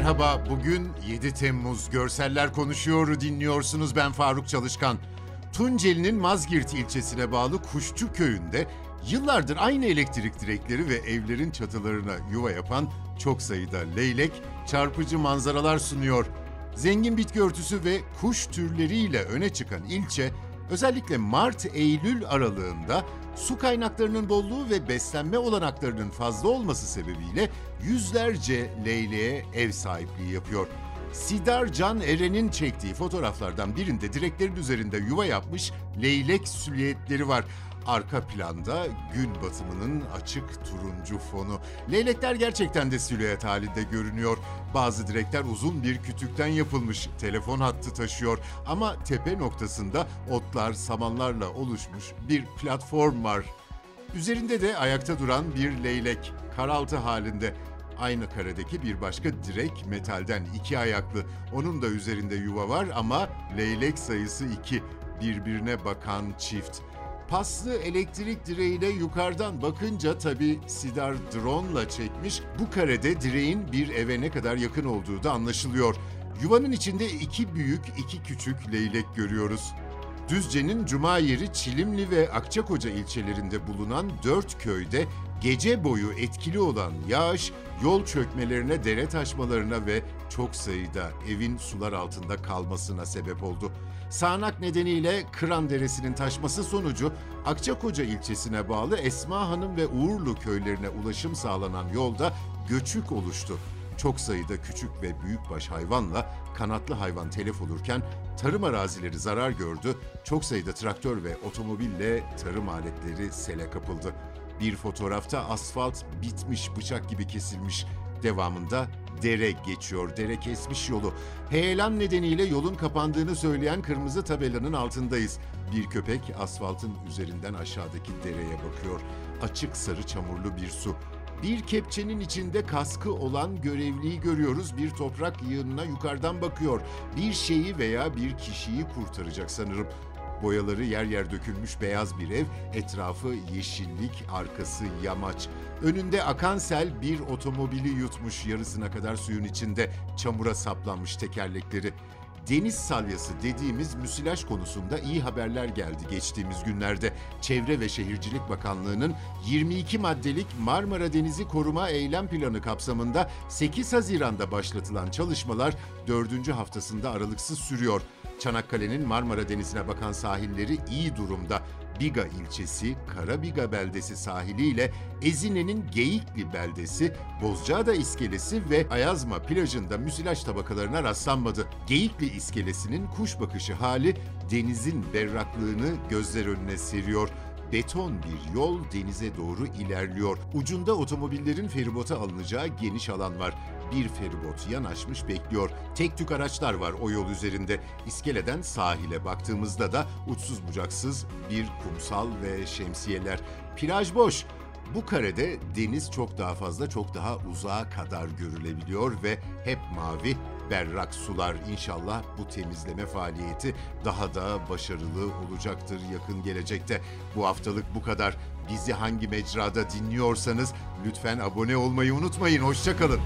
Merhaba, bugün 7 Temmuz Görseller Konuşuyor dinliyorsunuz. Ben Faruk Çalışkan. Tunceli'nin Mazgirt ilçesine bağlı Kuşçu köyünde yıllardır aynı elektrik direkleri ve evlerin çatılarına yuva yapan çok sayıda leylek çarpıcı manzaralar sunuyor. Zengin bitki örtüsü ve kuş türleriyle öne çıkan ilçe özellikle Mart-Eylül aralığında su kaynaklarının bolluğu ve beslenme olanaklarının fazla olması sebebiyle yüzlerce leyleğe ev sahipliği yapıyor. Sidar Can Eren'in çektiği fotoğraflardan birinde direklerin üzerinde yuva yapmış leylek süliyetleri var. Arka planda gün batımının açık turuncu fonu. Leylekler gerçekten de silüet halinde görünüyor. Bazı direkler uzun bir kütükten yapılmış, telefon hattı taşıyor. Ama tepe noktasında otlar, samanlarla oluşmuş bir platform var. Üzerinde de ayakta duran bir leylek, karaltı halinde. Aynı karedeki bir başka direk metalden iki ayaklı. Onun da üzerinde yuva var ama leylek sayısı iki. Birbirine bakan çift. Paslı elektrik direğine yukarıdan bakınca tabi Sidar drone'la çekmiş. Bu karede direğin bir eve ne kadar yakın olduğu da anlaşılıyor. Yuvanın içinde iki büyük, iki küçük leylek görüyoruz. Düzce'nin Cuma yeri Çilimli ve Akçakoca ilçelerinde bulunan dört köyde gece boyu etkili olan yağış yol çökmelerine, dere taşmalarına ve çok sayıda evin sular altında kalmasına sebep oldu. Sağanak nedeniyle Kıran Deresi'nin taşması sonucu Akçakoca ilçesine bağlı Esma Hanım ve Uğurlu köylerine ulaşım sağlanan yolda göçük oluştu çok sayıda küçük ve büyükbaş hayvanla kanatlı hayvan telef olurken tarım arazileri zarar gördü. Çok sayıda traktör ve otomobille tarım aletleri sele kapıldı. Bir fotoğrafta asfalt bitmiş bıçak gibi kesilmiş. Devamında dere geçiyor, dere kesmiş yolu. Heyelan nedeniyle yolun kapandığını söyleyen kırmızı tabelanın altındayız. Bir köpek asfaltın üzerinden aşağıdaki dereye bakıyor. Açık sarı çamurlu bir su. Bir kepçenin içinde kaskı olan görevliyi görüyoruz. Bir toprak yığınına yukarıdan bakıyor. Bir şeyi veya bir kişiyi kurtaracak sanırım. Boyaları yer yer dökülmüş beyaz bir ev, etrafı yeşillik, arkası yamaç. Önünde akan sel bir otomobili yutmuş yarısına kadar suyun içinde. Çamura saplanmış tekerlekleri. Deniz salyası dediğimiz müsilaj konusunda iyi haberler geldi geçtiğimiz günlerde. Çevre ve Şehircilik Bakanlığı'nın 22 maddelik Marmara Denizi Koruma Eylem Planı kapsamında 8 Haziran'da başlatılan çalışmalar 4. haftasında aralıksız sürüyor. Çanakkale'nin Marmara Denizi'ne bakan sahilleri iyi durumda. Biga ilçesi, Karabiga beldesi sahiliyle Ezine'nin Geyikli beldesi, Bozcaada iskelesi ve Ayazma plajında müsilaj tabakalarına rastlanmadı. Geyikli iskelesinin kuş bakışı hali denizin berraklığını gözler önüne seriyor beton bir yol denize doğru ilerliyor. Ucunda otomobillerin feribota alınacağı geniş alan var. Bir feribot yanaşmış bekliyor. Tek tük araçlar var o yol üzerinde. İskeleden sahile baktığımızda da uçsuz bucaksız bir kumsal ve şemsiyeler. Plaj boş. Bu karede deniz çok daha fazla, çok daha uzağa kadar görülebiliyor ve hep mavi, berrak sular. İnşallah bu temizleme faaliyeti daha da başarılı olacaktır yakın gelecekte. Bu haftalık bu kadar. Bizi hangi mecrada dinliyorsanız lütfen abone olmayı unutmayın. Hoşçakalın.